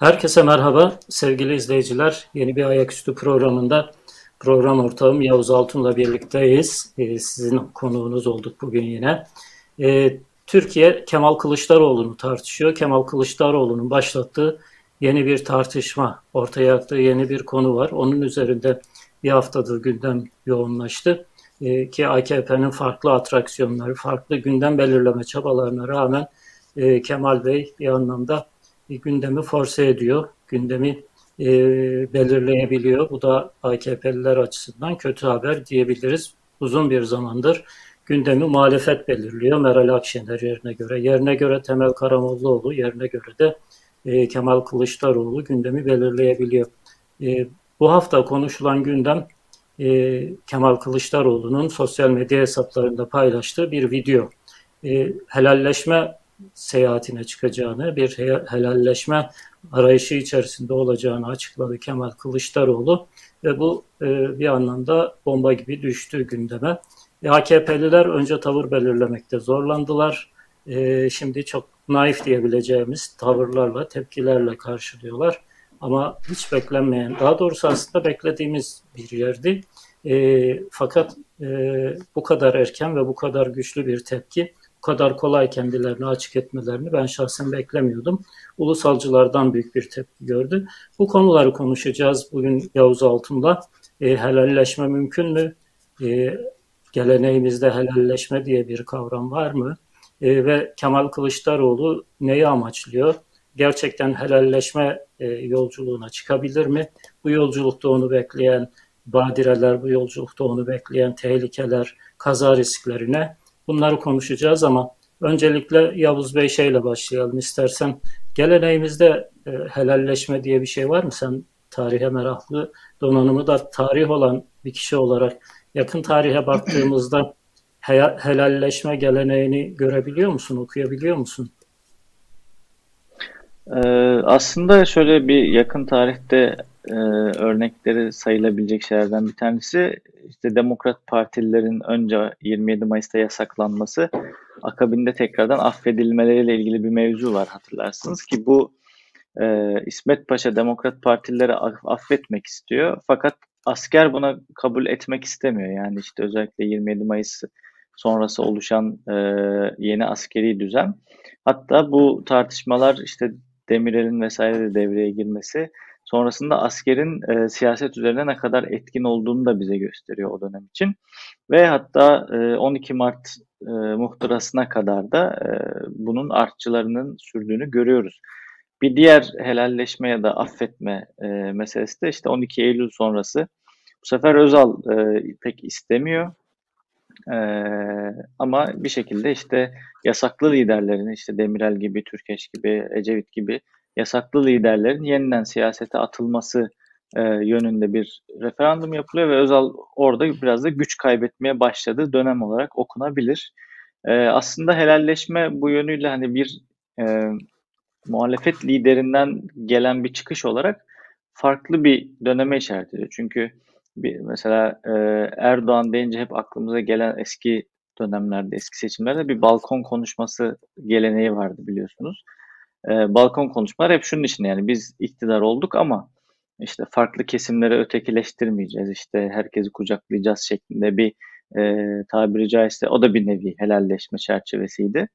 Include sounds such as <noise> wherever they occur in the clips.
Herkese merhaba sevgili izleyiciler. Yeni bir ayaküstü programında program ortağım Yavuz Altun'la birlikteyiz. Ee, sizin konuğunuz olduk bugün yine. Ee, Türkiye Kemal Kılıçdaroğlu'nu tartışıyor. Kemal Kılıçdaroğlu'nun başlattığı yeni bir tartışma, ortaya attığı yeni bir konu var. Onun üzerinde bir haftadır gündem yoğunlaştı. Ee, ki AKP'nin farklı atraksiyonları, farklı gündem belirleme çabalarına rağmen e, Kemal Bey bir anlamda gündemi force ediyor. Gündemi e, belirleyebiliyor. Bu da AKP'liler açısından kötü haber diyebiliriz. Uzun bir zamandır gündemi muhalefet belirliyor. Meral Akşener yerine göre. Yerine göre Temel Karamollaoğlu, yerine göre de e, Kemal Kılıçdaroğlu gündemi belirleyebiliyor. E, bu hafta konuşulan gündem e, Kemal Kılıçdaroğlu'nun sosyal medya hesaplarında paylaştığı bir video. E, helalleşme seyahatine çıkacağını, bir helalleşme arayışı içerisinde olacağını açıkladı Kemal Kılıçdaroğlu ve bu e, bir anlamda bomba gibi düştü gündeme. E, AKP'liler önce tavır belirlemekte zorlandılar. E, şimdi çok naif diyebileceğimiz tavırlarla, tepkilerle karşılıyorlar. Ama hiç beklenmeyen, daha doğrusu aslında beklediğimiz bir yerdi. E, fakat e, bu kadar erken ve bu kadar güçlü bir tepki kadar kolay kendilerini açık etmelerini ben şahsen beklemiyordum. Ulusalcılardan büyük bir tepki gördü. Bu konuları konuşacağız bugün Yavuz Altun'la. E, helalleşme mümkün mü? E, geleneğimizde helalleşme diye bir kavram var mı? E, ve Kemal Kılıçdaroğlu neyi amaçlıyor? Gerçekten helalleşme e, yolculuğuna çıkabilir mi? Bu yolculukta onu bekleyen badireler, bu yolculukta onu bekleyen tehlikeler, kaza risklerine Bunları konuşacağız ama öncelikle Yavuz Bey şeyle başlayalım istersen. Geleneğimizde e, helalleşme diye bir şey var mı? Sen tarihe meraklı, donanımı da tarih olan bir kişi olarak yakın tarihe baktığımızda <clears throat> he, helalleşme geleneğini görebiliyor musun, okuyabiliyor musun? Ee, aslında şöyle bir yakın tarihte e, örnekleri sayılabilecek şeylerden bir tanesi işte Demokrat Partililerin önce 27 Mayıs'ta yasaklanması akabinde tekrardan affedilmeleriyle ilgili bir mevzu var hatırlarsınız ki bu e, İsmet Paşa Demokrat Partilileri affetmek istiyor fakat asker buna kabul etmek istemiyor. Yani işte özellikle 27 Mayıs sonrası oluşan e, yeni askeri düzen. Hatta bu tartışmalar işte Demirel'in vesaire de devreye girmesi sonrasında askerin e, siyaset üzerine ne kadar etkin olduğunu da bize gösteriyor o dönem için. Ve hatta e, 12 Mart e, muhtırasına kadar da e, bunun artçılarının sürdüğünü görüyoruz. Bir diğer helalleşme ya da affetme e, meselesi de işte 12 Eylül sonrası. Bu sefer Özal e, pek istemiyor. Ee, ama bir şekilde işte yasaklı liderlerin işte Demirel gibi, Türkeş gibi, Ecevit gibi yasaklı liderlerin yeniden siyasete atılması e, yönünde bir referandum yapılıyor ve Özal orada biraz da güç kaybetmeye başladığı dönem olarak okunabilir. E, aslında helalleşme bu yönüyle hani bir e, muhalefet liderinden gelen bir çıkış olarak farklı bir döneme işaret ediyor. Çünkü bir, mesela e, Erdoğan deyince hep aklımıza gelen eski dönemlerde, eski seçimlerde bir balkon konuşması geleneği vardı biliyorsunuz e, balkon konuşmalar hep şunun için yani biz iktidar olduk ama işte farklı kesimleri ötekileştirmeyeceğiz işte herkesi kucaklayacağız şeklinde bir e, tabiri caizse o da bir nevi helalleşme çerçevesiydi.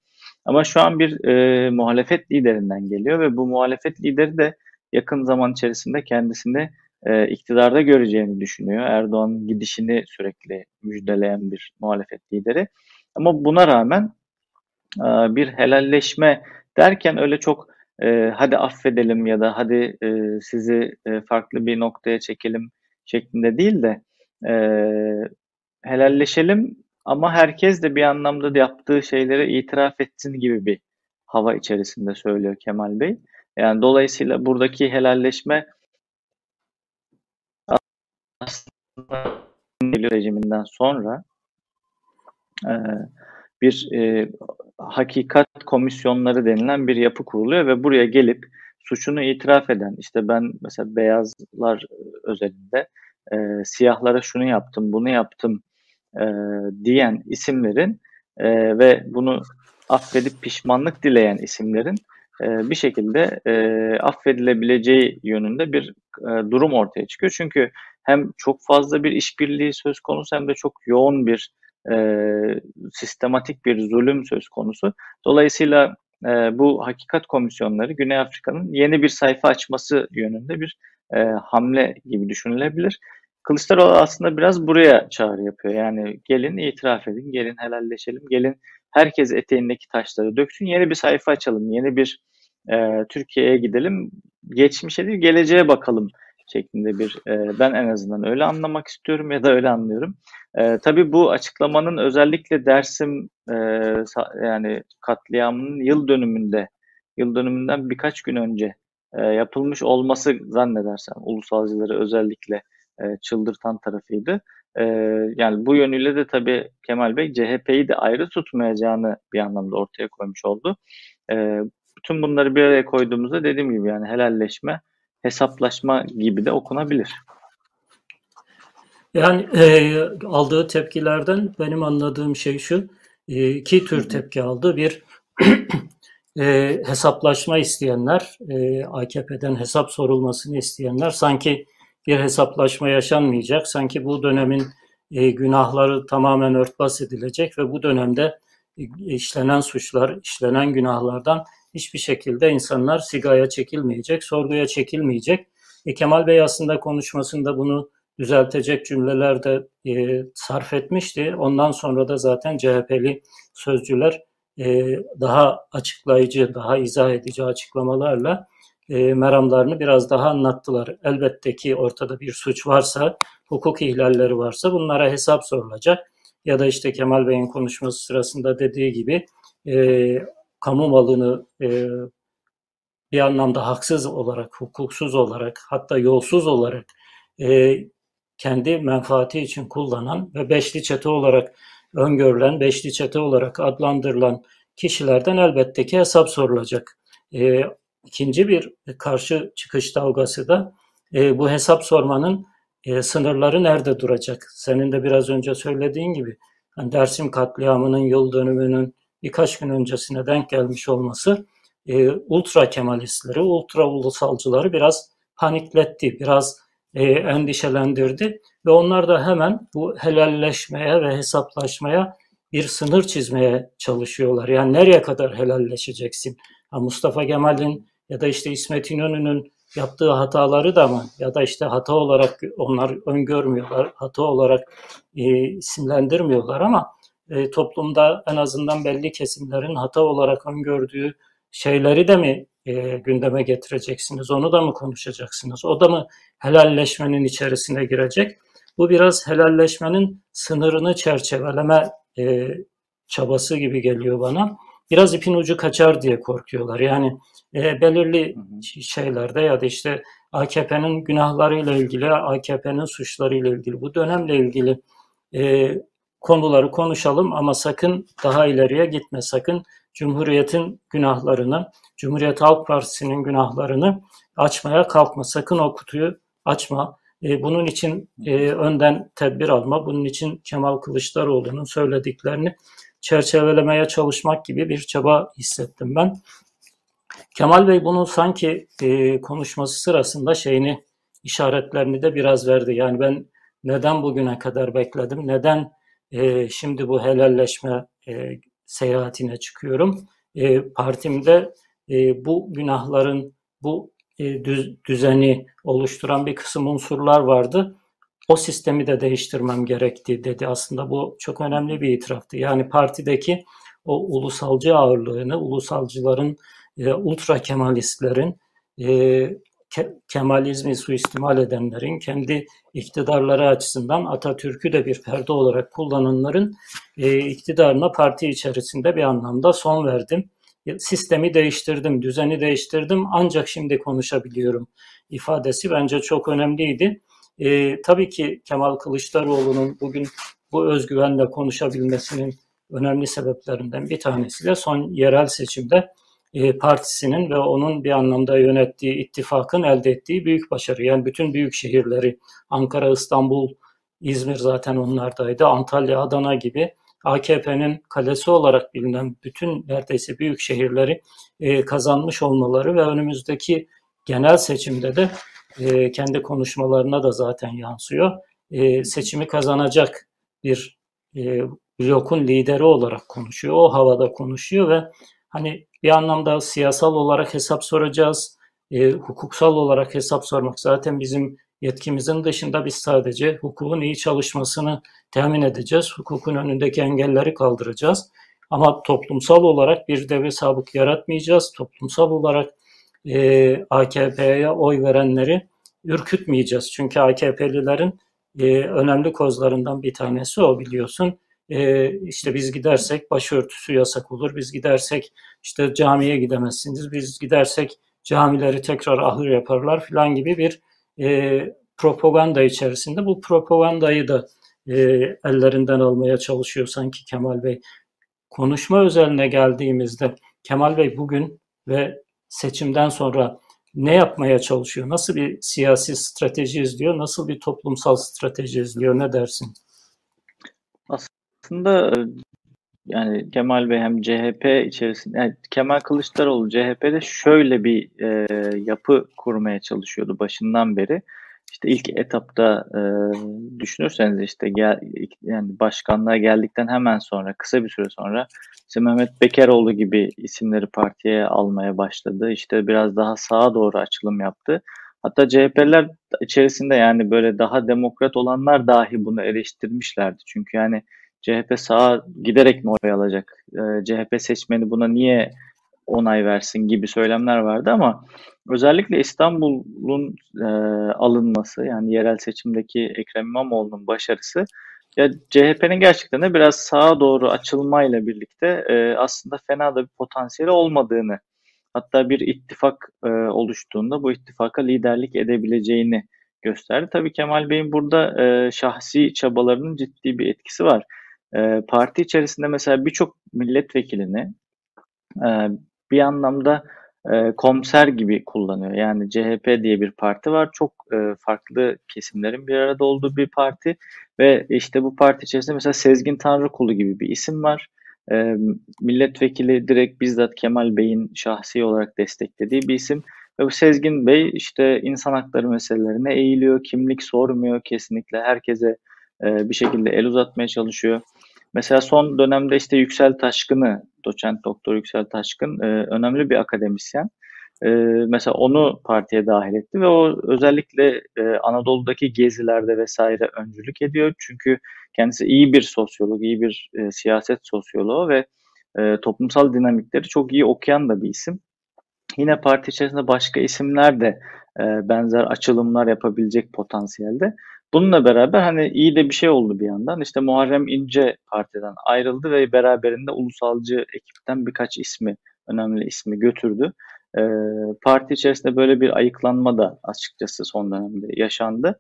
Ama şu an bir e, muhalefet liderinden geliyor ve bu muhalefet lideri de yakın zaman içerisinde kendisini e, iktidarda göreceğini düşünüyor. Erdoğan'ın gidişini sürekli müjdeleyen bir muhalefet lideri. Ama buna rağmen e, bir helalleşme derken öyle çok e, hadi affedelim ya da hadi e, sizi farklı bir noktaya çekelim şeklinde değil de helalleşelim ama herkes de bir anlamda da yaptığı şeylere itiraf etsin gibi bir hava içerisinde söylüyor Kemal Bey. Yani dolayısıyla buradaki helalleşme aslında rejiminden sonra e, bir e, hakikat komisyonları denilen bir yapı kuruluyor ve buraya gelip suçunu itiraf eden işte ben mesela beyazlar özelinde e, siyahlara şunu yaptım bunu yaptım e, diyen isimlerin e, ve bunu affedip pişmanlık dileyen isimlerin e, bir şekilde e, affedilebileceği yönünde bir e, durum ortaya çıkıyor. Çünkü hem çok fazla bir işbirliği söz konusu hem de çok yoğun bir e, sistematik bir zulüm söz konusu. Dolayısıyla e, bu hakikat komisyonları Güney Afrika'nın yeni bir sayfa açması yönünde bir e, hamle gibi düşünülebilir. Kılıçdaroğlu aslında biraz buraya çağrı yapıyor. Yani gelin itiraf edin, gelin helalleşelim, gelin herkes eteğindeki taşları döksün, yeni bir sayfa açalım, yeni bir e, Türkiye'ye gidelim, geçmişe değil geleceğe bakalım şeklinde bir e, ben en azından öyle anlamak istiyorum ya da öyle anlıyorum. E, tabii bu açıklamanın özellikle Dersim e, yani katliamının yıl dönümünde yıl dönümünden birkaç gün önce e, yapılmış olması zannedersem ulusalcıları özellikle e, çıldırtan tarafıydı. E, yani bu yönüyle de tabii Kemal Bey CHP'yi de ayrı tutmayacağını bir anlamda ortaya koymuş oldu. E, bütün bunları bir araya koyduğumuzda dediğim gibi yani helalleşme, hesaplaşma gibi de okunabilir. Yani e, aldığı tepkilerden benim anladığım şey şu, e, iki tür tepki aldı. Bir <clears throat> e, hesaplaşma isteyenler, e, AKP'den hesap sorulmasını isteyenler sanki bir hesaplaşma yaşanmayacak, sanki bu dönemin e, günahları tamamen örtbas edilecek ve bu dönemde e, işlenen suçlar, işlenen günahlardan hiçbir şekilde insanlar sigaya çekilmeyecek, sorguya çekilmeyecek. E, Kemal Bey aslında konuşmasında bunu düzeltecek cümleler de e, sarf etmişti. Ondan sonra da zaten CHP'li sözcüler e, daha açıklayıcı, daha izah edici açıklamalarla e, meramlarını biraz daha anlattılar. Elbette ki ortada bir suç varsa, hukuk ihlalleri varsa bunlara hesap sorulacak. Ya da işte Kemal Bey'in konuşması sırasında dediği gibi e, kamu malını e, bir anlamda haksız olarak, hukuksuz olarak, hatta yolsuz olarak e, kendi menfaati için kullanan ve beşli çete olarak öngörülen, beşli çete olarak adlandırılan kişilerden elbette ki hesap sorulacak. E, ikinci bir karşı çıkış dalgası da e, bu hesap sormanın e, sınırları nerede duracak? Senin de biraz önce söylediğin gibi yani Dersim katliamının yıl dönümünün birkaç gün öncesine denk gelmiş olması e, ultra kemalistleri, ultra ulusalcıları biraz panikletti, biraz e, endişelendirdi ve onlar da hemen bu helalleşmeye ve hesaplaşmaya bir sınır çizmeye çalışıyorlar. Yani nereye kadar helalleşeceksin? Ha, Mustafa Kemal'in ya da işte İsmet İnönü'nün yaptığı hataları da mı ya da işte hata olarak onlar öngörmüyorlar, hata olarak e, isimlendirmiyorlar ama e, toplumda en azından belli kesimlerin hata olarak öngördüğü şeyleri de mi e, gündeme getireceksiniz? Onu da mı konuşacaksınız? O da mı helalleşmenin içerisine girecek? Bu biraz helalleşmenin sınırını çerçeveleme e, çabası gibi geliyor bana. Biraz ipin ucu kaçar diye korkuyorlar. Yani e, belirli şeylerde ya da işte AKP'nin günahlarıyla ilgili, AKP'nin suçlarıyla ilgili, bu dönemle ilgili e, konuları konuşalım ama sakın daha ileriye gitme, sakın Cumhuriyet'in günahlarını, Cumhuriyet Halk Partisi'nin günahlarını açmaya kalkma. Sakın o kutuyu açma. E, bunun için e, önden tedbir alma, bunun için Kemal Kılıçdaroğlu'nun söylediklerini çerçevelemeye çalışmak gibi bir çaba hissettim ben. Kemal Bey bunu sanki e, konuşması sırasında şeyini işaretlerini de biraz verdi. Yani ben neden bugüne kadar bekledim, neden e, şimdi bu helalleşme e, seyahatine çıkıyorum. E, partimde e, bu günahların, bu e, düz, düzeni oluşturan bir kısım unsurlar vardı. O sistemi de değiştirmem gerekti dedi. Aslında bu çok önemli bir itiraftı. Yani partideki o ulusalcı ağırlığını, ulusalcıların, e, ultra kemalistlerin, e, ke- Kemalizmi suistimal edenlerin, kendi iktidarları açısından Atatürk'ü de bir perde olarak kullananların e, iktidarına parti içerisinde bir anlamda son verdim. Sistemi değiştirdim, düzeni değiştirdim ancak şimdi konuşabiliyorum ifadesi bence çok önemliydi. E, tabii ki Kemal Kılıçdaroğlu'nun bugün bu özgüvenle konuşabilmesinin önemli sebeplerinden bir tanesi de son yerel seçimde partisinin ve onun bir anlamda yönettiği ittifakın elde ettiği büyük başarı. Yani bütün büyük şehirleri Ankara, İstanbul, İzmir zaten onlardaydı. Antalya, Adana gibi AKP'nin kalesi olarak bilinen bütün neredeyse büyük şehirleri e, kazanmış olmaları ve önümüzdeki genel seçimde de e, kendi konuşmalarına da zaten yansıyor. E, seçimi kazanacak bir e, blokun lideri olarak konuşuyor. O havada konuşuyor ve hani bir anlamda siyasal olarak hesap soracağız, e, hukuksal olarak hesap sormak zaten bizim yetkimizin dışında biz sadece hukukun iyi çalışmasını temin edeceğiz. Hukukun önündeki engelleri kaldıracağız. Ama toplumsal olarak bir devre sabık yaratmayacağız. Toplumsal olarak e, AKP'ye oy verenleri ürkütmeyeceğiz. Çünkü AKP'lilerin e, önemli kozlarından bir tanesi o biliyorsun. E, işte biz gidersek başörtüsü yasak olur. Biz gidersek işte camiye gidemezsiniz. Biz gidersek camileri tekrar ahır yaparlar filan gibi bir e, propaganda içerisinde. Bu propagandayı da e, ellerinden almaya çalışıyor sanki Kemal Bey. Konuşma özeline geldiğimizde Kemal Bey bugün ve seçimden sonra ne yapmaya çalışıyor? Nasıl bir siyasi strateji izliyor? Nasıl bir toplumsal strateji izliyor? Ne dersin? Aslında yani Kemal Bey hem CHP içerisinde yani Kemal Kılıçdaroğlu CHP'de şöyle bir e, yapı kurmaya çalışıyordu başından beri. İşte ilk etapta e, düşünürseniz işte gel, yani başkanlığa geldikten hemen sonra kısa bir süre sonra işte Mehmet Bekeroğlu gibi isimleri partiye almaya başladı. İşte biraz daha sağa doğru açılım yaptı. Hatta CHP'ler içerisinde yani böyle daha demokrat olanlar dahi bunu eleştirmişlerdi. Çünkü yani CHP sağa giderek mi oy alacak? E, ee, CHP seçmeni buna niye onay versin gibi söylemler vardı ama özellikle İstanbul'un e, alınması yani yerel seçimdeki Ekrem İmamoğlu'nun başarısı ya CHP'nin gerçekten de biraz sağa doğru açılmayla birlikte e, aslında fena da bir potansiyeli olmadığını hatta bir ittifak e, oluştuğunda bu ittifaka liderlik edebileceğini gösterdi. Tabii Kemal Bey'in burada e, şahsi çabalarının ciddi bir etkisi var. E, parti içerisinde mesela birçok milletvekilini e, bir anlamda e, komiser gibi kullanıyor. Yani CHP diye bir parti var. Çok e, farklı kesimlerin bir arada olduğu bir parti ve işte bu parti içerisinde mesela Sezgin Tanrıkulu gibi bir isim var. E, milletvekili direkt bizzat Kemal Bey'in şahsi olarak desteklediği bir isim. Ve bu Sezgin Bey işte insan hakları meselelerine eğiliyor, kimlik sormuyor kesinlikle herkese e, bir şekilde el uzatmaya çalışıyor. Mesela son dönemde işte Yüksel Taşkın'ı, doçent doktor Yüksel Taşkın e, önemli bir akademisyen. E, mesela onu partiye dahil etti ve o özellikle e, Anadolu'daki gezilerde vesaire öncülük ediyor. Çünkü kendisi iyi bir sosyolog, iyi bir e, siyaset sosyoloğu ve e, toplumsal dinamikleri çok iyi okuyan da bir isim. Yine parti içerisinde başka isimler de e, benzer açılımlar yapabilecek potansiyelde. Bununla beraber hani iyi de bir şey oldu bir yandan. İşte Muharrem İnce partiden ayrıldı ve beraberinde ulusalcı ekipten birkaç ismi, önemli ismi götürdü. Ee, parti içerisinde böyle bir ayıklanma da açıkçası son dönemde yaşandı.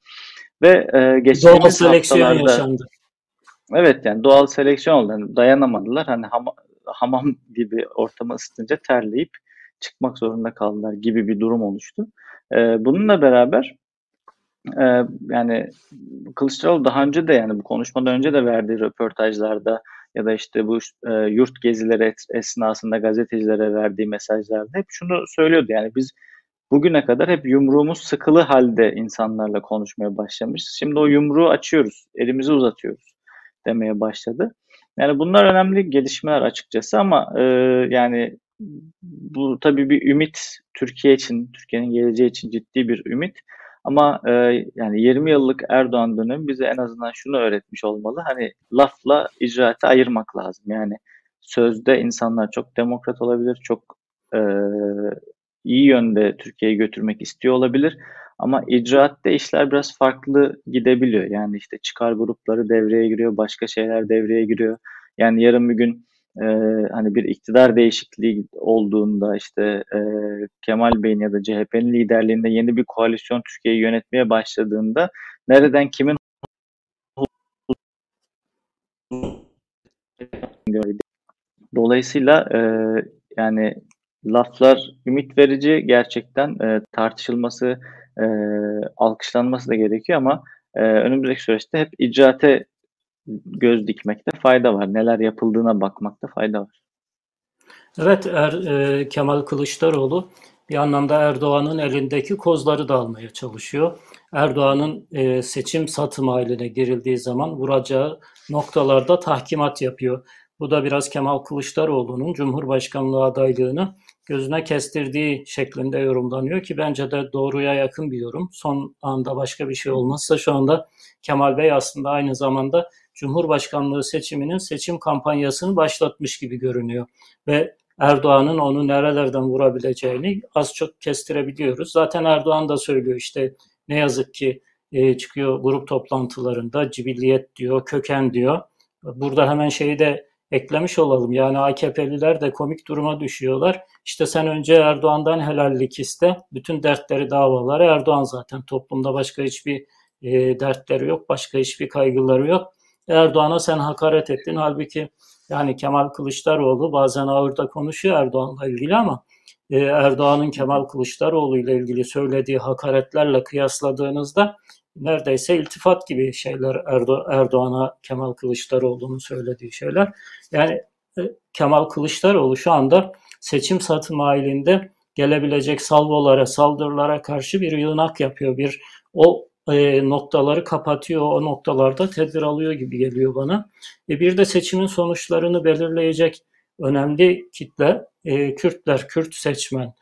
Ve e, geçtiğimiz doğal seleksiyon haftalarda, yaşandı. Evet yani doğal seleksiyon oldu. Yani dayanamadılar. Hani ham, hamam gibi ortamı ısıtınca terleyip çıkmak zorunda kaldılar gibi bir durum oluştu. Ee, bununla beraber ee, yani Kılıçdaroğlu daha önce de yani bu konuşmadan önce de verdiği röportajlarda ya da işte bu e, yurt gezileri esnasında gazetecilere verdiği mesajlarda hep şunu söylüyordu yani biz bugüne kadar hep yumruğumuz sıkılı halde insanlarla konuşmaya başlamışız. Şimdi o yumruğu açıyoruz, elimizi uzatıyoruz demeye başladı. Yani bunlar önemli gelişmeler açıkçası ama e, yani bu tabii bir ümit Türkiye için, Türkiye'nin geleceği için ciddi bir ümit. Ama e, yani 20 yıllık Erdoğan dönemi bize en azından şunu öğretmiş olmalı. Hani lafla icraatı ayırmak lazım. Yani sözde insanlar çok demokrat olabilir, çok e, iyi yönde Türkiye'yi götürmek istiyor olabilir. Ama icraatte işler biraz farklı gidebiliyor. Yani işte çıkar grupları devreye giriyor, başka şeyler devreye giriyor. Yani yarın bir gün e, hani bir iktidar değişikliği olduğunda işte e, Kemal Bey'in ya da CHP'nin liderliğinde yeni bir koalisyon Türkiye'yi yönetmeye başladığında nereden kimin Dolayısıyla e, yani laflar ümit verici gerçekten e, tartışılması, e, alkışlanması da gerekiyor ama e, önümüzdeki süreçte hep icraate göz dikmekte fayda var. Neler yapıldığına bakmakta fayda var. Evet er, e, Kemal Kılıçdaroğlu bir anlamda Erdoğan'ın elindeki kozları da almaya çalışıyor. Erdoğan'ın e, seçim satım haline girildiği zaman vuracağı noktalarda tahkimat yapıyor. Bu da biraz Kemal Kılıçdaroğlu'nun Cumhurbaşkanlığı adaylığını gözüne kestirdiği şeklinde yorumlanıyor ki bence de doğruya yakın bir yorum. Son anda başka bir şey olmazsa şu anda Kemal Bey aslında aynı zamanda Cumhurbaşkanlığı seçiminin seçim kampanyasını başlatmış gibi görünüyor. Ve Erdoğan'ın onu nerelerden vurabileceğini az çok kestirebiliyoruz. Zaten Erdoğan da söylüyor işte ne yazık ki e, çıkıyor grup toplantılarında cibilliyet diyor, köken diyor. Burada hemen şeyi de eklemiş olalım. Yani AKP'liler de komik duruma düşüyorlar. İşte sen önce Erdoğan'dan helallik iste. Bütün dertleri, davaları Erdoğan zaten. Toplumda başka hiçbir e, dertleri yok. Başka hiçbir kaygıları yok. Erdoğan'a sen hakaret ettin. Halbuki yani Kemal Kılıçdaroğlu bazen ağırda konuşuyor Erdoğan'la ilgili ama e, Erdoğan'ın Kemal Kılıçdaroğlu ile ilgili söylediği hakaretlerle kıyasladığınızda neredeyse iltifat gibi şeyler Erdo Erdoğan'a Kemal Kılıçdaroğlu'nun söylediği şeyler. Yani e, Kemal Kılıçdaroğlu şu anda seçim satım halinde gelebilecek salvolara, saldırılara karşı bir yığınak yapıyor. Bir o e, noktaları kapatıyor, o noktalarda tedbir alıyor gibi geliyor bana. E, bir de seçimin sonuçlarını belirleyecek önemli kitle e, Kürtler, Kürt seçmen.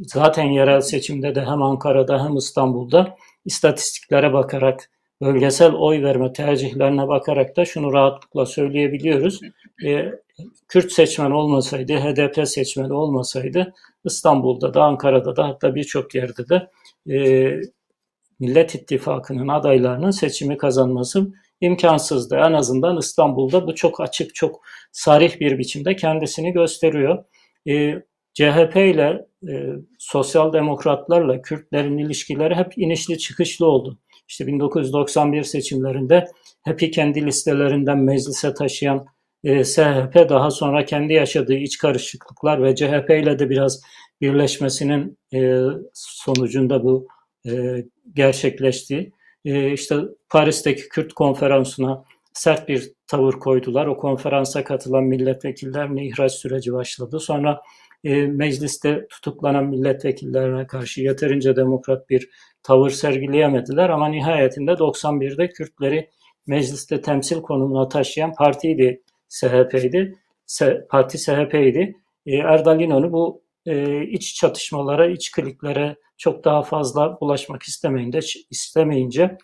Zaten yerel seçimde de hem Ankara'da hem İstanbul'da istatistiklere bakarak, bölgesel oy verme tercihlerine bakarak da şunu rahatlıkla söyleyebiliyoruz. E, Kürt seçmen olmasaydı, HDP seçmeni olmasaydı İstanbul'da da Ankara'da da hatta birçok yerde de e, Millet İttifakı'nın adaylarının seçimi kazanması imkansızdı. En azından İstanbul'da bu çok açık, çok sarih bir biçimde kendisini gösteriyor. E, CHP ile e, sosyal demokratlarla Kürtlerin ilişkileri hep inişli çıkışlı oldu. İşte 1991 seçimlerinde HEP'i kendi listelerinden meclise taşıyan e, SHP daha sonra kendi yaşadığı iç karışıklıklar ve CHP ile de biraz birleşmesinin e, sonucunda bu e, gerçekleşti. E, işte Paris'teki Kürt konferansına sert bir tavır koydular. O konferansa katılan milletvekillerine ihraç süreci başladı. Sonra e, mecliste tutuklanan milletvekillerine karşı yeterince demokrat bir tavır sergileyemediler ama nihayetinde 91'de Kürtleri mecliste temsil konumuna taşıyan partiydi SHP'ydi. Parti SHP'ydi. Erdal İnönü bu e, iç çatışmalara, iç kliklere çok daha fazla bulaşmak istemeyince, istemeyince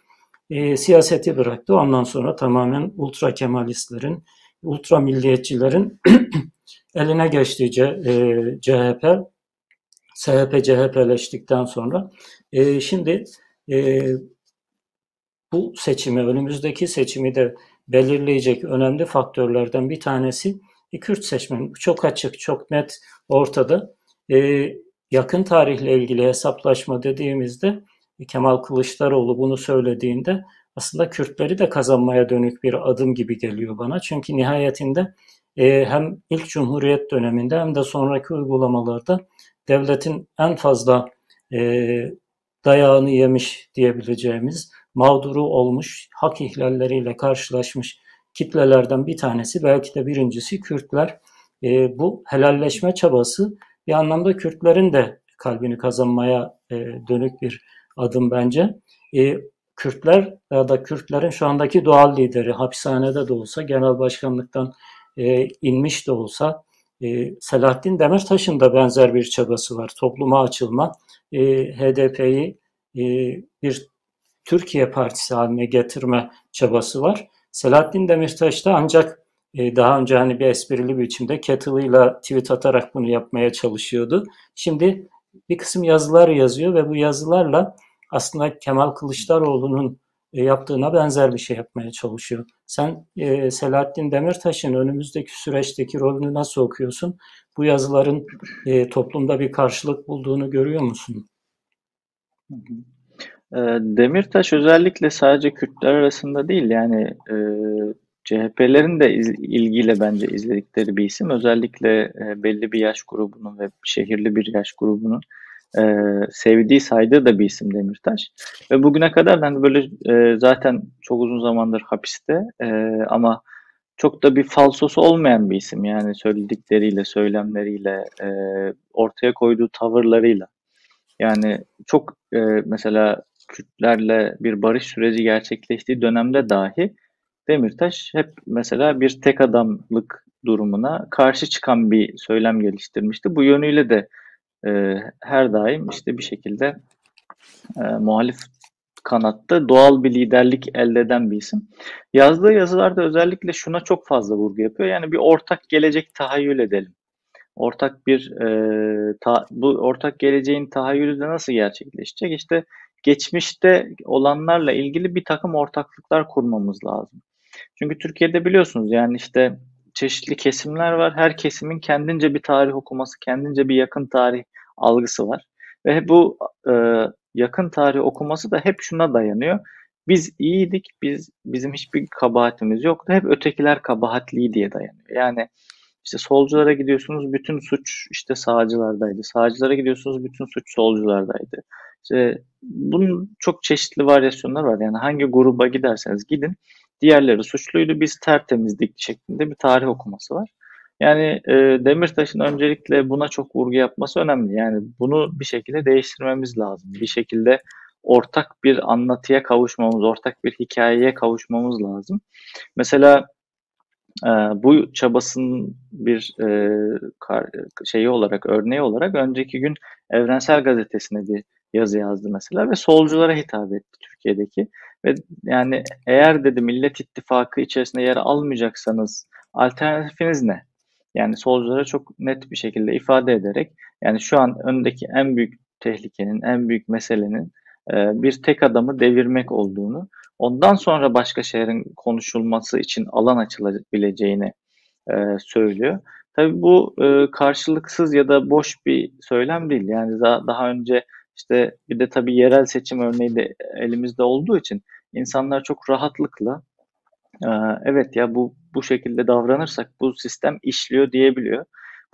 e, siyaseti bıraktı. Ondan sonra tamamen ultra kemalistlerin, ultra milliyetçilerin <clears throat> eline geçti e, CHP. SHP CHP'leştikten sonra. E, şimdi e, bu seçimi, önümüzdeki seçimi de belirleyecek önemli faktörlerden bir tanesi Kürt seçmeni. Çok açık, çok net ortada. E, yakın tarihle ilgili hesaplaşma dediğimizde Kemal Kılıçdaroğlu bunu söylediğinde aslında Kürtleri de kazanmaya dönük bir adım gibi geliyor bana. Çünkü nihayetinde e, hem ilk Cumhuriyet döneminde hem de sonraki uygulamalarda devletin en fazla e, dayağını yemiş diyebileceğimiz, mağduru olmuş, hak ihlalleriyle karşılaşmış kitlelerden bir tanesi, belki de birincisi Kürtler. E, bu helalleşme çabası bir anlamda Kürtlerin de kalbini kazanmaya e, dönük bir adım bence. E, Kürtler ya da Kürtlerin şu andaki doğal lideri hapishanede de olsa, genel başkanlıktan e, inmiş de olsa e, Selahattin Demirtaş'ın da benzer bir çabası var. Topluma açılma, e, HDP'yi e, bir Türkiye Partisi haline getirme çabası var. Selahattin Demirtaş da ancak daha önce hani bir esprili bir biçimde kettle'ıyla tweet atarak bunu yapmaya çalışıyordu. Şimdi bir kısım yazılar yazıyor ve bu yazılarla aslında Kemal Kılıçdaroğlu'nun e, yaptığına benzer bir şey yapmaya çalışıyor. Sen e, Selahattin Demirtaş'ın önümüzdeki süreçteki rolünü nasıl okuyorsun? Bu yazıların e, toplumda bir karşılık bulduğunu görüyor musun? E, Demirtaş özellikle sadece Kürtler arasında değil yani e, CHP'lerin de iz, ilgiyle bence izledikleri bir isim. Özellikle e, belli bir yaş grubunun ve şehirli bir yaş grubunun e, sevdiği, saydığı da bir isim Demirtaş. Ve bugüne kadar hani böyle e, zaten çok uzun zamandır hapiste e, ama çok da bir falsosu olmayan bir isim. Yani söyledikleriyle, söylemleriyle, e, ortaya koyduğu tavırlarıyla. Yani çok e, mesela Kürtlerle bir barış süreci gerçekleştiği dönemde dahi Demirtaş hep mesela bir tek adamlık durumuna karşı çıkan bir söylem geliştirmişti. Bu yönüyle de e, her daim işte bir şekilde e, muhalif kanatta doğal bir liderlik elde eden bir isim. Yazdığı yazılarda özellikle şuna çok fazla vurgu yapıyor. Yani bir ortak gelecek tahayyül edelim. Ortak bir e, ta, bu ortak geleceğin tahayyülü de nasıl gerçekleşecek? İşte geçmişte olanlarla ilgili bir takım ortaklıklar kurmamız lazım. Çünkü Türkiye'de biliyorsunuz yani işte çeşitli kesimler var. Her kesimin kendince bir tarih okuması, kendince bir yakın tarih algısı var. Ve bu e, yakın tarih okuması da hep şuna dayanıyor. Biz iyiydik, biz bizim hiçbir kabahatimiz yoktu. Hep ötekiler kabahatli diye dayanıyor. Yani işte solculara gidiyorsunuz bütün suç işte sağcılardaydı. Sağcılara gidiyorsunuz bütün suç solculardaydı. İşte bunun çok çeşitli varyasyonlar var. Yani hangi gruba giderseniz gidin diğerleri suçluydu biz tertemizdik şeklinde bir tarih okuması var. Yani e, Demirtaş'ın öncelikle buna çok vurgu yapması önemli. Yani bunu bir şekilde değiştirmemiz lazım. Bir şekilde ortak bir anlatıya kavuşmamız, ortak bir hikayeye kavuşmamız lazım. Mesela e, bu çabasının bir e, şeyi olarak, örneği olarak önceki gün Evrensel Gazetesi'ne bir yazı yazdı mesela ve solculara hitap etti Türkiye'deki. Ve yani eğer dedi Millet İttifakı içerisinde yer almayacaksanız alternatifiniz ne? Yani solculara çok net bir şekilde ifade ederek yani şu an öndeki en büyük tehlikenin, en büyük meselenin e, bir tek adamı devirmek olduğunu, ondan sonra başka şeylerin konuşulması için alan açılabileceğini e, söylüyor. Tabii bu e, karşılıksız ya da boş bir söylem değil. Yani daha, daha önce işte bir de tabii yerel seçim örneği de elimizde olduğu için insanlar çok rahatlıkla evet ya bu bu şekilde davranırsak bu sistem işliyor diyebiliyor.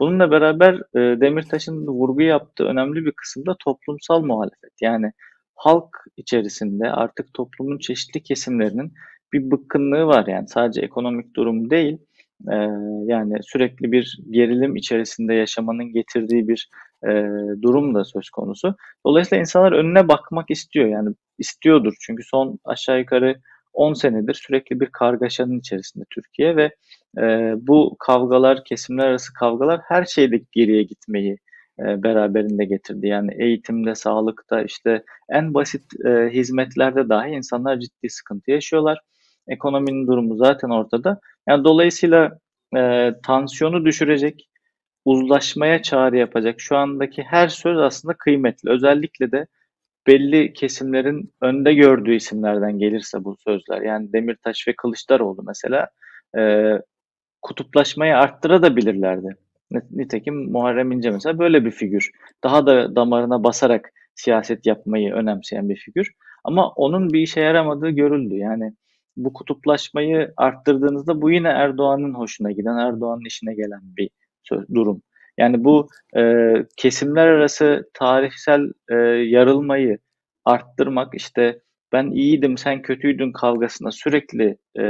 Bununla beraber e, Demirtaş'ın vurgu yaptığı önemli bir kısımda toplumsal muhalefet. Yani halk içerisinde artık toplumun çeşitli kesimlerinin bir bıkkınlığı var yani sadece ekonomik durum değil e, yani sürekli bir gerilim içerisinde yaşamanın getirdiği bir e, durum da söz konusu. Dolayısıyla insanlar önüne bakmak istiyor yani istiyordur çünkü son aşağı yukarı 10 senedir sürekli bir kargaşanın içerisinde Türkiye ve e, bu kavgalar, kesimler arası kavgalar her şeyde geriye gitmeyi e, beraberinde getirdi. Yani eğitimde, sağlıkta, işte en basit e, hizmetlerde dahi insanlar ciddi sıkıntı yaşıyorlar. Ekonominin durumu zaten ortada. Yani dolayısıyla e, tansiyonu düşürecek, uzlaşmaya çağrı yapacak şu andaki her söz aslında kıymetli. Özellikle de belli kesimlerin önde gördüğü isimlerden gelirse bu sözler yani Demirtaş ve Kılıçdaroğlu mesela e, kutuplaşmayı arttırabilirlerdi. Nitekim Muharrem İnce mesela böyle bir figür. Daha da damarına basarak siyaset yapmayı önemseyen bir figür. Ama onun bir işe yaramadığı görüldü. Yani bu kutuplaşmayı arttırdığınızda bu yine Erdoğan'ın hoşuna giden, Erdoğan'ın işine gelen bir durum. Yani bu e, kesimler arası tarihsel e, yarılmayı arttırmak işte ben iyiydim sen kötüydün kavgasına sürekli e,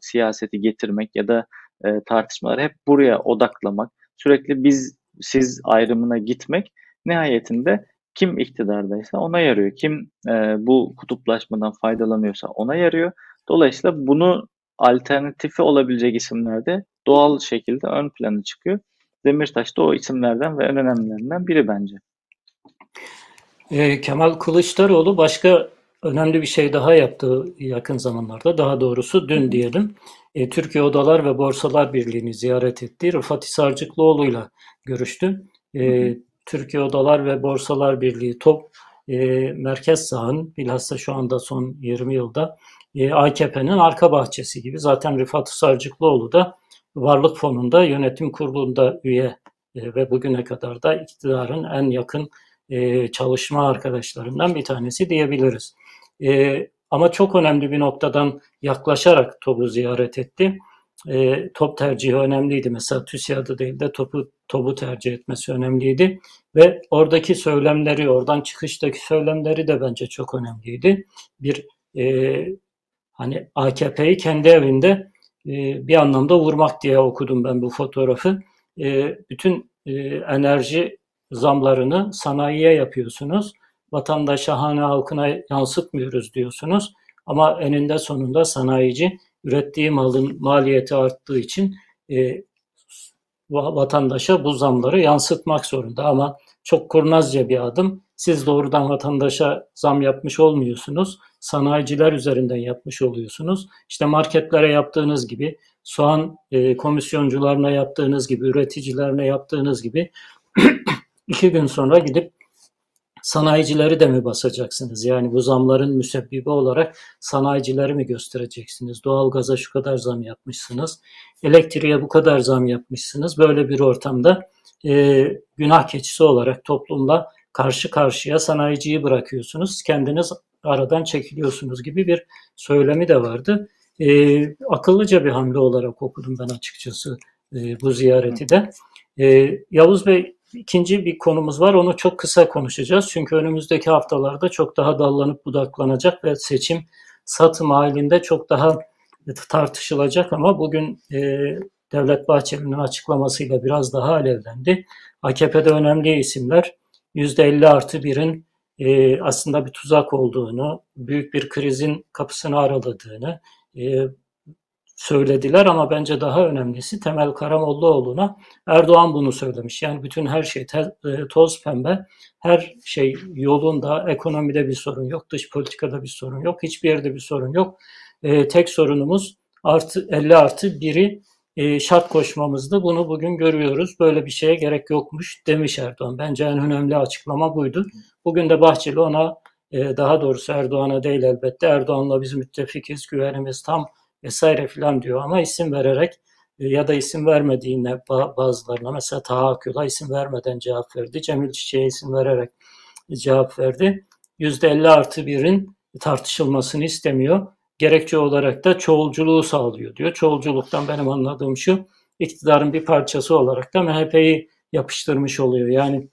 siyaseti getirmek ya da e, tartışmaları hep buraya odaklamak sürekli biz siz ayrımına gitmek nihayetinde kim iktidardaysa ona yarıyor. Kim e, bu kutuplaşmadan faydalanıyorsa ona yarıyor. Dolayısıyla bunu alternatifi olabilecek isimlerde doğal şekilde ön plana çıkıyor. Demirtaş da o isimlerden ve en önemlilerinden biri bence. E, Kemal Kılıçdaroğlu başka önemli bir şey daha yaptı yakın zamanlarda. Daha doğrusu dün diyelim. E, Türkiye Odalar ve Borsalar Birliği'ni ziyaret etti. Rıfat Hisarcıklıoğlu'yla görüştü. E, Türkiye Odalar ve Borsalar Birliği top e, merkez sağın bilhassa şu anda son 20 yılda e, AKP'nin arka bahçesi gibi. Zaten Rıfat Hisarcıklıoğlu da Varlık Fonu'nda yönetim kurulunda üye e, ve bugüne kadar da iktidarın en yakın e, çalışma arkadaşlarından bir tanesi diyebiliriz. E, ama çok önemli bir noktadan yaklaşarak TOB'u ziyaret etti. e, top tercihi önemliydi. Mesela TÜSİAD'ı değil de topu topu tercih etmesi önemliydi. Ve oradaki söylemleri, oradan çıkıştaki söylemleri de bence çok önemliydi. Bir e, hani AKP'yi kendi evinde e, bir anlamda vurmak diye okudum ben bu fotoğrafı. E, bütün e, enerji zamlarını sanayiye yapıyorsunuz. Vatandaşa, hane halkına yansıtmıyoruz diyorsunuz. Ama eninde sonunda sanayici ürettiği malın maliyeti arttığı için e, vatandaşa bu zamları yansıtmak zorunda. Ama çok kurnazca bir adım. Siz doğrudan vatandaşa zam yapmış olmuyorsunuz. Sanayiciler üzerinden yapmış oluyorsunuz. İşte marketlere yaptığınız gibi, soğan e, komisyoncularına yaptığınız gibi, üreticilerine yaptığınız gibi <clears throat> iki gün sonra gidip sanayicileri de mi basacaksınız? Yani bu zamların müsebbibi olarak sanayicileri mi göstereceksiniz? Doğalgaza şu kadar zam yapmışsınız, elektriğe bu kadar zam yapmışsınız. Böyle bir ortamda e, günah keçisi olarak toplumla karşı karşıya sanayiciyi bırakıyorsunuz. Kendiniz aradan çekiliyorsunuz gibi bir söylemi de vardı. E, akıllıca bir hamle olarak okudum ben açıkçası e, bu ziyareti de. E, Yavuz Bey ikinci bir konumuz var. Onu çok kısa konuşacağız. Çünkü önümüzdeki haftalarda çok daha dallanıp budaklanacak ve seçim satım halinde çok daha tartışılacak ama bugün e, Devlet Bahçeli'nin açıklamasıyla biraz daha alevlendi. AKP'de önemli isimler %50 artı 1'in e, aslında bir tuzak olduğunu, büyük bir krizin kapısını araladığını, e, söylediler ama bence daha önemlisi Temel Karamollaoğlu'na Erdoğan bunu söylemiş. Yani bütün her şey te, e, toz pembe, her şey yolunda, ekonomide bir sorun yok, dış politikada bir sorun yok, hiçbir yerde bir sorun yok. E, tek sorunumuz artı 50 artı 1'i e, şart koşmamızda bunu bugün görüyoruz. Böyle bir şeye gerek yokmuş demiş Erdoğan. Bence en önemli açıklama buydu. Bugün de Bahçeli ona e, daha doğrusu Erdoğan'a değil elbette Erdoğan'la biz müttefikiz, güvenimiz tam vesaire filan diyor ama isim vererek e, ya da isim vermediğine bazılarına mesela Taha Akül'a isim vermeden cevap verdi. Cemil Çiçek'e isim vererek cevap verdi. %50 artı birin tartışılmasını istemiyor. Gerekçe olarak da çoğulculuğu sağlıyor diyor. Çoğulculuktan benim anladığım şu, iktidarın bir parçası olarak da MHP'yi yapıştırmış oluyor. Yani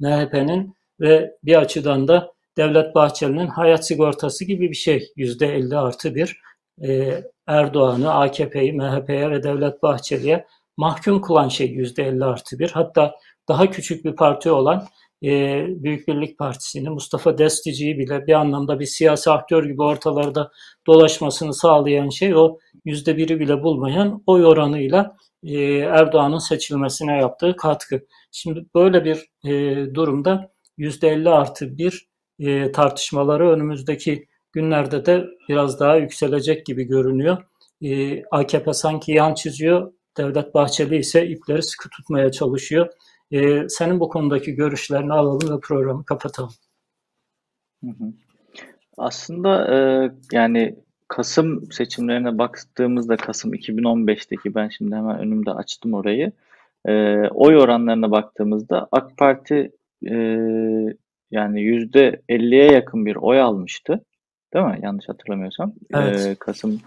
MHP'nin ve bir açıdan da Devlet Bahçeli'nin hayat sigortası gibi bir şey. %50 artı bir e, Erdoğan'ı, AKP'yi, MHP'ye ve Devlet Bahçeli'ye mahkum kılan şey %50 artı bir. Hatta daha küçük bir parti olan e, Büyük Birlik Partisi'ni, Mustafa Destici'yi bile bir anlamda bir siyasi aktör gibi ortalarda dolaşmasını sağlayan şey o yüzde biri bile bulmayan oy oranıyla e, Erdoğan'ın seçilmesine yaptığı katkı. Şimdi böyle bir e, durumda yüzde 50 artı bir e, tartışmaları önümüzdeki günlerde de biraz daha yükselecek gibi görünüyor. Ee, AKP sanki yan çiziyor, Devlet Bahçeli ise ipleri sıkı tutmaya çalışıyor. Ee, senin bu konudaki görüşlerini alalım ve programı kapatalım. Aslında e, yani Kasım seçimlerine baktığımızda Kasım 2015'teki ben şimdi hemen önümde açtım orayı. E, oy oranlarına baktığımızda AK Parti e, yani %50'ye yakın bir oy almıştı. Değil mi? Yanlış hatırlamıyorsam. Evet. Ee, Kasım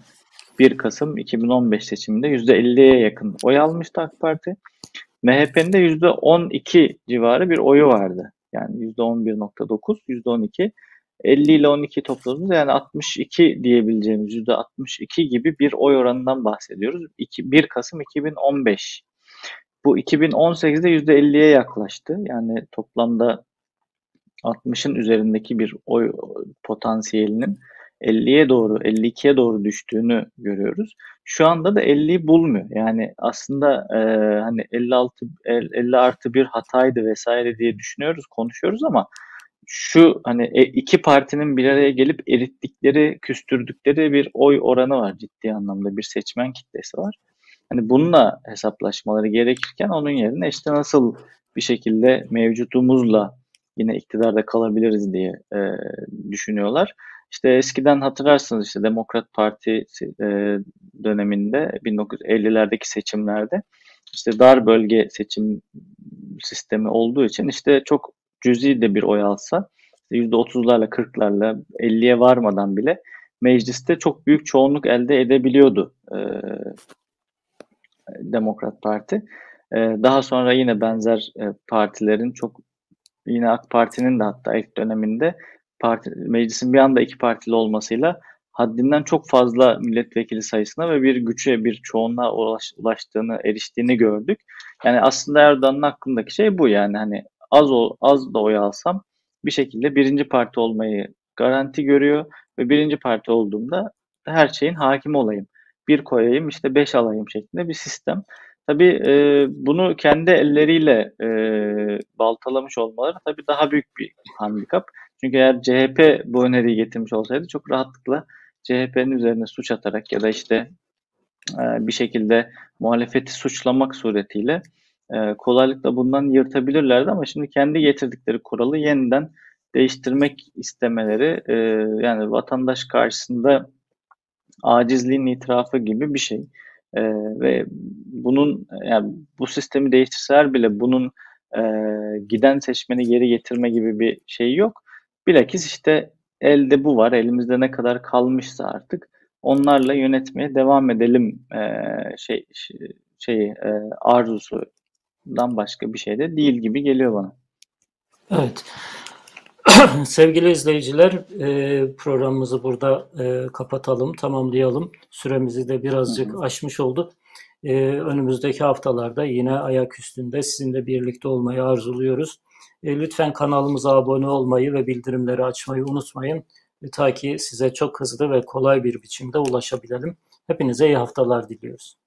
1 Kasım 2015 seçiminde %50'ye yakın oy almıştı AK Parti. MHP'nin de %12 civarı bir oyu vardı. Yani %11.9, %12. 50 ile 12 topladığımızda yani 62 diyebileceğimiz %62 gibi bir oy oranından bahsediyoruz. 2, 1 Kasım 2015. Bu 2018'de %50'ye yaklaştı. Yani toplamda 60'ın üzerindeki bir oy potansiyelinin 50'ye doğru, 52'ye doğru düştüğünü görüyoruz. Şu anda da 50'yi bulmuyor. Yani aslında e, hani 56 50 artı bir hataydı vesaire diye düşünüyoruz, konuşuyoruz ama şu hani e, iki partinin bir araya gelip erittikleri, küstürdükleri bir oy oranı var ciddi anlamda bir seçmen kitlesi var. Hani bununla hesaplaşmaları gerekirken onun yerine işte nasıl bir şekilde mevcutumuzla yine iktidarda kalabiliriz diye e, düşünüyorlar. İşte eskiden hatırlarsınız işte Demokrat Parti e, döneminde 1950'lerdeki seçimlerde işte dar bölge seçim sistemi olduğu için işte çok cüzi de bir oy alsa %30'larla 40'larla 50'ye varmadan bile mecliste çok büyük çoğunluk elde edebiliyordu e, Demokrat Parti. E, daha sonra yine benzer e, partilerin çok yine AK Parti'nin de hatta ilk döneminde parti, meclisin bir anda iki partili olmasıyla haddinden çok fazla milletvekili sayısına ve bir güçe, bir çoğunluğa ulaş, ulaştığını, eriştiğini gördük. Yani aslında Erdoğan'ın aklındaki şey bu yani hani az o, az da oy alsam bir şekilde birinci parti olmayı garanti görüyor ve birinci parti olduğumda her şeyin hakim olayım. Bir koyayım işte beş alayım şeklinde bir sistem. Tabii e, bunu kendi elleriyle e, baltalamış olmaları tabii daha büyük bir handikap. Çünkü eğer CHP bu öneriyi getirmiş olsaydı çok rahatlıkla CHP'nin üzerine suç atarak ya da işte e, bir şekilde muhalefeti suçlamak suretiyle e, kolaylıkla bundan yırtabilirlerdi ama şimdi kendi getirdikleri kuralı yeniden değiştirmek istemeleri e, yani vatandaş karşısında acizliğin itirafı gibi bir şey. Ve bunun yani bu sistemi değiştirseler bile bunun e, giden seçmeni geri getirme gibi bir şey yok. Bilakis işte elde bu var. Elimizde ne kadar kalmışsa artık onlarla yönetmeye devam edelim e, şey şey e, arzusundan başka bir şey de değil gibi geliyor bana. Evet. <clears throat> Sevgili izleyiciler e, programımızı burada e, kapatalım, tamamlayalım. Süremizi de birazcık hı hı. aşmış olduk. E, önümüzdeki haftalarda yine ayak üstünde sizinle birlikte olmayı arzuluyoruz. Lütfen kanalımıza abone olmayı ve bildirimleri açmayı unutmayın. Ta ki size çok hızlı ve kolay bir biçimde ulaşabilelim. Hepinize iyi haftalar diliyoruz.